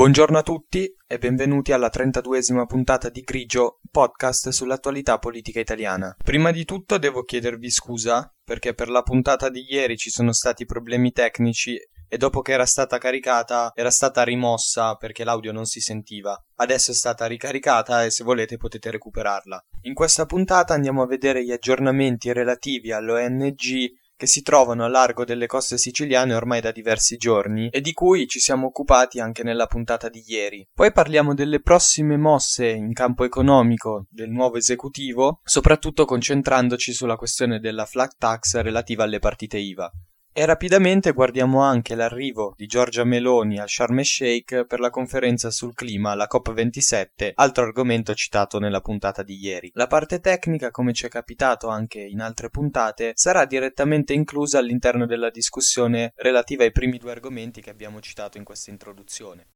Buongiorno a tutti e benvenuti alla 32esima puntata di Grigio, podcast sull'attualità politica italiana. Prima di tutto devo chiedervi scusa perché per la puntata di ieri ci sono stati problemi tecnici e dopo che era stata caricata era stata rimossa perché l'audio non si sentiva. Adesso è stata ricaricata e se volete potete recuperarla. In questa puntata andiamo a vedere gli aggiornamenti relativi all'ONG che si trovano a largo delle coste siciliane ormai da diversi giorni e di cui ci siamo occupati anche nella puntata di ieri. Poi parliamo delle prossime mosse in campo economico del nuovo esecutivo, soprattutto concentrandoci sulla questione della flat tax relativa alle partite IVA. E rapidamente guardiamo anche l'arrivo di Giorgia Meloni al Sharm el Sheikh per la conferenza sul clima, la COP27, altro argomento citato nella puntata di ieri. La parte tecnica, come ci è capitato anche in altre puntate, sarà direttamente inclusa all'interno della discussione relativa ai primi due argomenti che abbiamo citato in questa introduzione.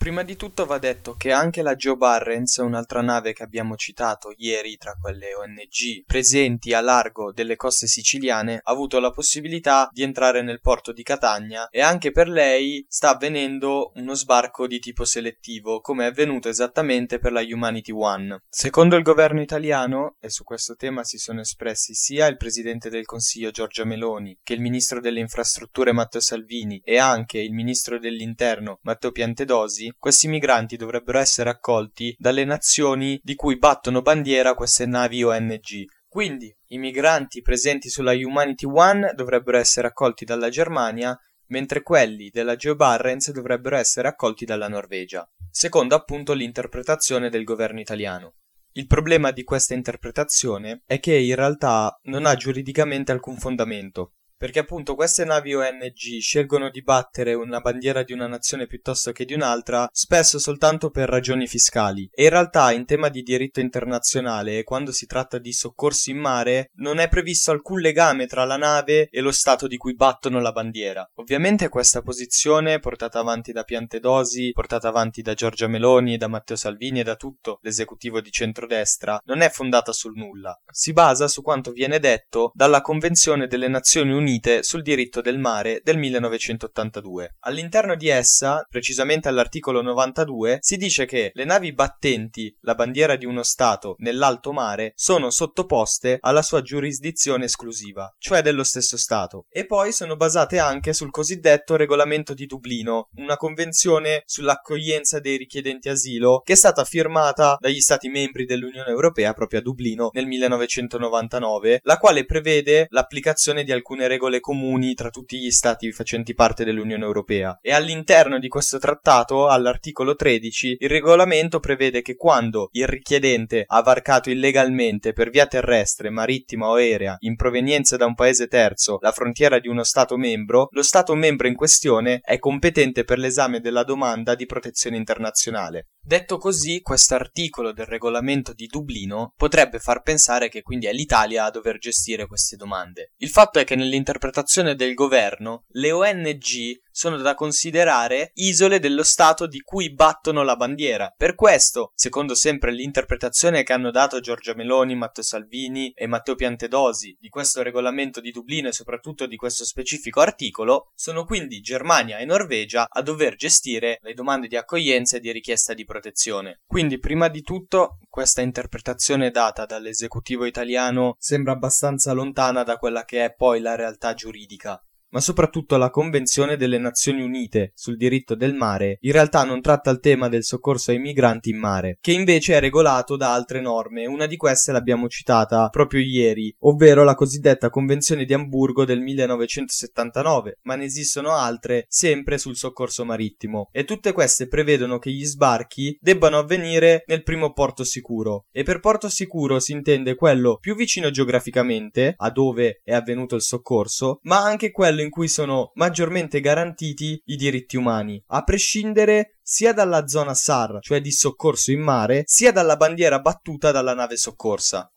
Prima di tutto va detto che anche la Joe Barrens, un'altra nave che abbiamo citato ieri tra quelle ONG presenti a largo delle coste siciliane, ha avuto la possibilità di entrare nel porto di Catania e anche per lei sta avvenendo uno sbarco di tipo selettivo, come è avvenuto esattamente per la Humanity One. Secondo il governo italiano, e su questo tema si sono espressi sia il presidente del Consiglio Giorgia Meloni che il ministro delle infrastrutture Matteo Salvini e anche il ministro dell'interno Matteo Piantedosi, questi migranti dovrebbero essere accolti dalle nazioni di cui battono bandiera queste navi ONG. Quindi i migranti presenti sulla Humanity One dovrebbero essere accolti dalla Germania, mentre quelli della Geo dovrebbero essere accolti dalla Norvegia, secondo appunto l'interpretazione del governo italiano. Il problema di questa interpretazione è che in realtà non ha giuridicamente alcun fondamento, perché appunto queste navi ONG scelgono di battere una bandiera di una nazione piuttosto che di un'altra, spesso soltanto per ragioni fiscali. E in realtà in tema di diritto internazionale, quando si tratta di soccorsi in mare, non è previsto alcun legame tra la nave e lo stato di cui battono la bandiera. Ovviamente questa posizione, portata avanti da Piantedosi, portata avanti da Giorgia Meloni, da Matteo Salvini e da tutto l'esecutivo di centrodestra, non è fondata sul nulla. Si basa su quanto viene detto dalla Convenzione delle Nazioni Unite Unite sul diritto del mare del 1982. All'interno di essa, precisamente all'articolo 92, si dice che le navi battenti la bandiera di uno Stato nell'alto mare sono sottoposte alla sua giurisdizione esclusiva, cioè dello stesso Stato, e poi sono basate anche sul cosiddetto regolamento di Dublino, una convenzione sull'accoglienza dei richiedenti asilo che è stata firmata dagli Stati membri dell'Unione Europea proprio a Dublino nel 1999, la quale prevede l'applicazione di alcune regole regole comuni tra tutti gli stati facenti parte dell'Unione Europea e all'interno di questo trattato, all'articolo 13, il regolamento prevede che quando il richiedente ha varcato illegalmente per via terrestre, marittima o aerea in provenienza da un paese terzo la frontiera di uno Stato membro, lo Stato membro in questione è competente per l'esame della domanda di protezione internazionale. Detto così, questo articolo del regolamento di Dublino potrebbe far pensare che quindi è l'Italia a dover gestire queste domande. Il fatto è che nell'interpretazione del governo le ONG sono da considerare isole dello Stato di cui battono la bandiera. Per questo, secondo sempre l'interpretazione che hanno dato Giorgia Meloni, Matteo Salvini e Matteo Piantedosi di questo regolamento di Dublino e soprattutto di questo specifico articolo, sono quindi Germania e Norvegia a dover gestire le domande di accoglienza e di richiesta di protezione. Quindi, prima di tutto, questa interpretazione data dall'esecutivo italiano sembra abbastanza lontana da quella che è poi la realtà giuridica ma soprattutto la Convenzione delle Nazioni Unite sul diritto del mare in realtà non tratta il tema del soccorso ai migranti in mare, che invece è regolato da altre norme. Una di queste l'abbiamo citata proprio ieri, ovvero la cosiddetta Convenzione di Amburgo del 1979, ma ne esistono altre sempre sul soccorso marittimo. E tutte queste prevedono che gli sbarchi debbano avvenire nel primo porto sicuro. E per porto sicuro si intende quello più vicino geograficamente, a dove è avvenuto il soccorso, ma anche quello quello in cui sono maggiormente garantiti i diritti umani, a prescindere sia dalla zona SAR, cioè di soccorso in mare, sia dalla bandiera battuta dalla nave soccorsa.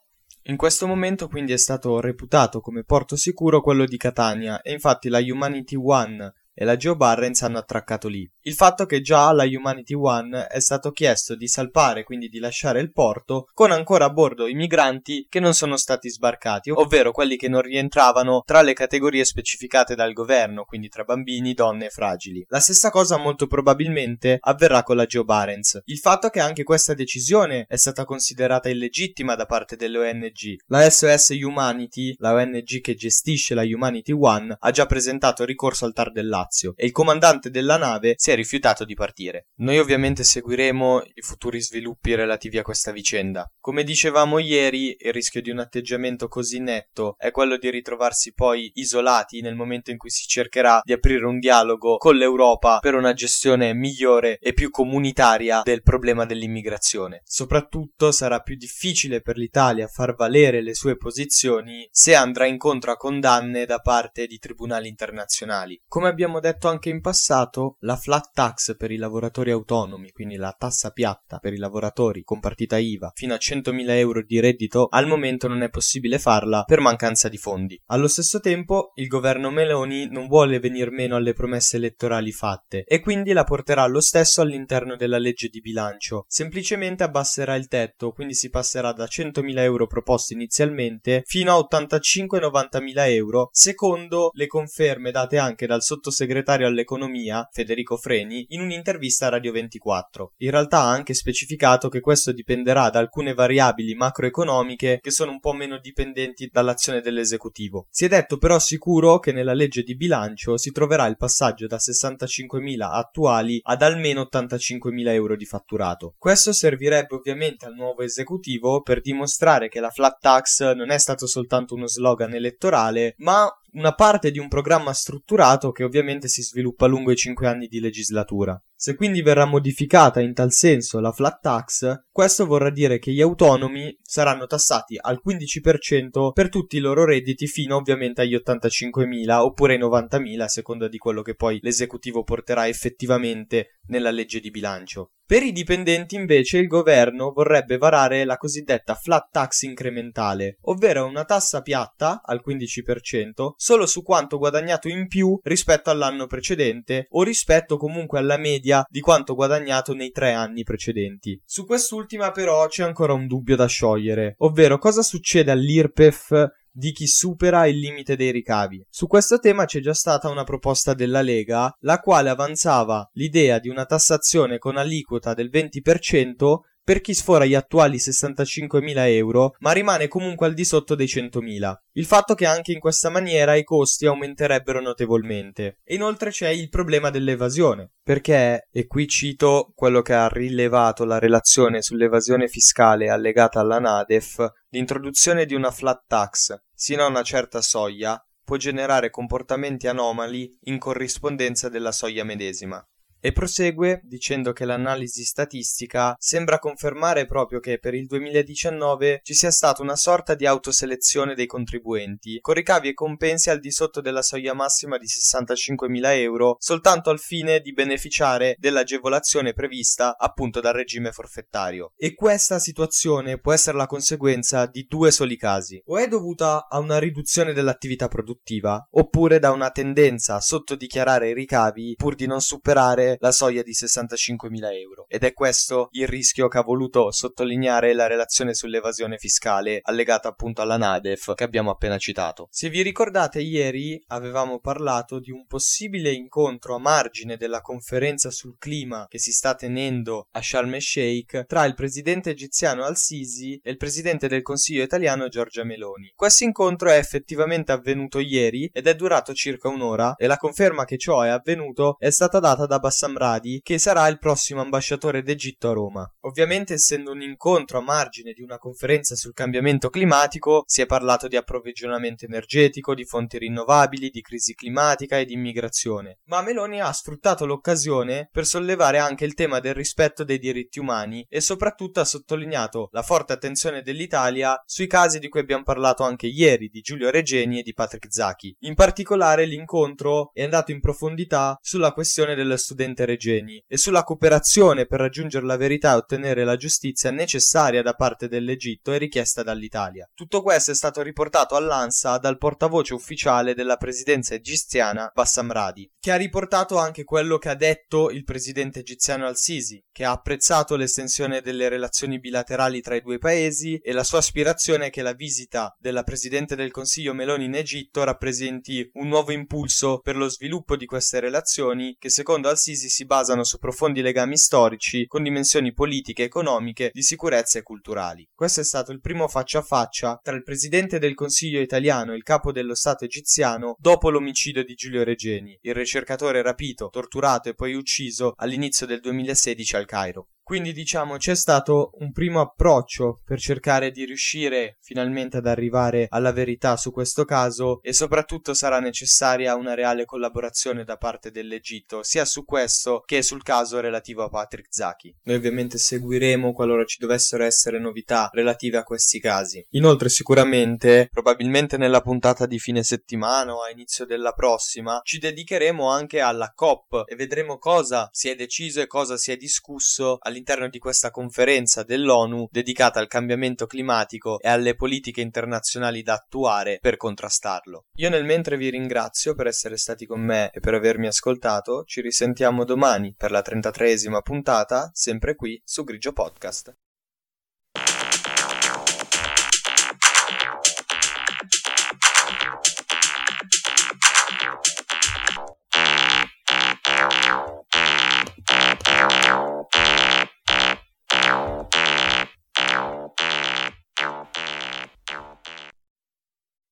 In questo momento quindi è stato reputato come porto sicuro quello di Catania e infatti la Humanity One e la Joe Barrens hanno attraccato lì. Il fatto che già alla Humanity One è stato chiesto di salpare, quindi di lasciare il porto, con ancora a bordo i migranti che non sono stati sbarcati, ovvero quelli che non rientravano tra le categorie specificate dal governo, quindi tra bambini, donne e fragili. La stessa cosa molto probabilmente avverrà con la Joe Barrens. Il fatto che anche questa decisione è stata considerata illegittima da parte delle ONG. La SOS Humanity, la ONG che gestisce la Humanity One, ha già presentato ricorso al TAR dell'Aquila Lazio e il comandante della nave si è rifiutato di partire. Noi ovviamente seguiremo i futuri sviluppi relativi a questa vicenda. Come dicevamo ieri, il rischio di un atteggiamento così netto è quello di ritrovarsi poi isolati nel momento in cui si cercherà di aprire un dialogo con l'Europa per una gestione migliore e più comunitaria del problema dell'immigrazione. Soprattutto sarà più difficile per l'Italia far valere le sue posizioni se andrà incontro a condanne da parte di tribunali internazionali. Come abbiamo abbiamo detto anche in passato, la flat tax per i lavoratori autonomi, quindi la tassa piatta per i lavoratori con partita IVA fino a 100.000 euro di reddito, al momento non è possibile farla per mancanza di fondi. Allo stesso tempo, il governo Meloni non vuole venir meno alle promesse elettorali fatte e quindi la porterà lo stesso all'interno della legge di bilancio. Semplicemente abbasserà il tetto, quindi si passerà da 100.000 euro proposti inizialmente fino a 85-90.000 euro, secondo le conferme date anche dal sottosegretario sottosegretario all'economia, Federico Freni, in un'intervista a Radio 24. In realtà ha anche specificato che questo dipenderà da alcune variabili macroeconomiche che sono un po' meno dipendenti dall'azione dell'esecutivo. Si è detto però sicuro che nella legge di bilancio si troverà il passaggio da 65.000 attuali ad almeno 85.000 euro di fatturato. Questo servirebbe ovviamente al nuovo esecutivo per dimostrare che la flat tax non è stato soltanto uno slogan elettorale, ma una parte di un programma strutturato che ovviamente si sviluppa lungo i cinque anni di legislatura. Se quindi verrà modificata in tal senso la flat tax, questo vorrà dire che gli autonomi saranno tassati al 15% per tutti i loro redditi fino ovviamente agli 85.000 oppure ai 90.000 a seconda di quello che poi l'esecutivo porterà effettivamente nella legge di bilancio. Per i dipendenti invece il governo vorrebbe varare la cosiddetta flat tax incrementale, ovvero una tassa piatta al 15% solo su quanto guadagnato in più rispetto all'anno precedente o rispetto comunque alla media di quanto guadagnato nei tre anni precedenti. Su quest'ultima però c'è ancora un dubbio da sciogliere, ovvero cosa succede all'IRPEF di chi supera il limite dei ricavi. Su questo tema c'è già stata una proposta della Lega, la quale avanzava l'idea di una tassazione con aliquota del 20% per chi sfora gli attuali 65.000 euro, ma rimane comunque al di sotto dei 100.000. Il fatto che anche in questa maniera i costi aumenterebbero notevolmente. E inoltre c'è il problema dell'evasione, perché, e qui cito quello che ha rilevato la relazione sull'evasione fiscale allegata alla NADEF, l'introduzione di una flat tax sino a una certa soglia può generare comportamenti anomali in corrispondenza della soglia medesima. E prosegue dicendo che l'analisi statistica sembra confermare proprio che per il 2019 ci sia stata una sorta di autoselezione dei contribuenti, con ricavi e compensi al di sotto della soglia massima di 65.000 euro, soltanto al fine di beneficiare dell'agevolazione prevista appunto dal regime forfettario. E questa situazione può essere la conseguenza di due soli casi. O è dovuta a una riduzione dell'attività produttiva, oppure da una tendenza a sottodichiarare i ricavi pur di non superare la soglia di 65.000 euro. Ed è questo il rischio che ha voluto sottolineare la relazione sull'evasione fiscale allegata appunto alla NADEF che abbiamo appena citato. Se vi ricordate, ieri avevamo parlato di un possibile incontro a margine della conferenza sul clima che si sta tenendo a Sharm el Sheikh tra il presidente egiziano Al-Sisi e il presidente del Consiglio italiano Giorgia Meloni. Questo incontro è effettivamente avvenuto ieri ed è durato circa un'ora e la conferma che ciò è avvenuto è stata data da Bassam Samradi, che sarà il prossimo ambasciatore d'Egitto a Roma. Ovviamente, essendo un incontro a margine di una conferenza sul cambiamento climatico, si è parlato di approvvigionamento energetico, di fonti rinnovabili, di crisi climatica e di immigrazione. Ma Meloni ha sfruttato l'occasione per sollevare anche il tema del rispetto dei diritti umani e soprattutto ha sottolineato la forte attenzione dell'Italia sui casi di cui abbiamo parlato anche ieri, di Giulio Regeni e di Patrick Zacchi. In particolare l'incontro è andato in profondità sulla questione dello studente presidente Regeni e sulla cooperazione per raggiungere la verità e ottenere la giustizia necessaria da parte dell'Egitto e richiesta dall'Italia. Tutto questo è stato riportato all'ANSA dal portavoce ufficiale della presidenza egiziana Bassam Radi, che ha riportato anche quello che ha detto il presidente egiziano al-Sisi, che ha apprezzato l'estensione delle relazioni bilaterali tra i due paesi e la sua aspirazione che la visita della presidente del Consiglio Meloni in Egitto rappresenti un nuovo impulso per lo sviluppo di queste relazioni che secondo Al-Sisi si basano su profondi legami storici con dimensioni politiche, economiche, di sicurezza e culturali. Questo è stato il primo faccia a faccia tra il presidente del Consiglio italiano e il capo dello Stato egiziano dopo l'omicidio di Giulio Regeni, il ricercatore rapito, torturato e poi ucciso all'inizio del 2016 al Cairo. Quindi diciamo c'è stato un primo approccio per cercare di riuscire finalmente ad arrivare alla verità su questo caso e soprattutto sarà necessaria una reale collaborazione da parte dell'Egitto sia su questo che sul caso relativo a Patrick Zaki. Noi ovviamente seguiremo qualora ci dovessero essere novità relative a questi casi. Inoltre sicuramente, probabilmente nella puntata di fine settimana o a inizio della prossima, ci dedicheremo anche alla COP e vedremo cosa si è deciso e cosa si è discusso all'interno di questa conferenza dell'ONU dedicata al cambiamento climatico e alle politiche internazionali da attuare per contrastarlo. Io nel mentre vi ringrazio per essere stati con me e per avermi ascoltato, ci risentiamo domani per la 33esima puntata, sempre qui su Grigio Podcast.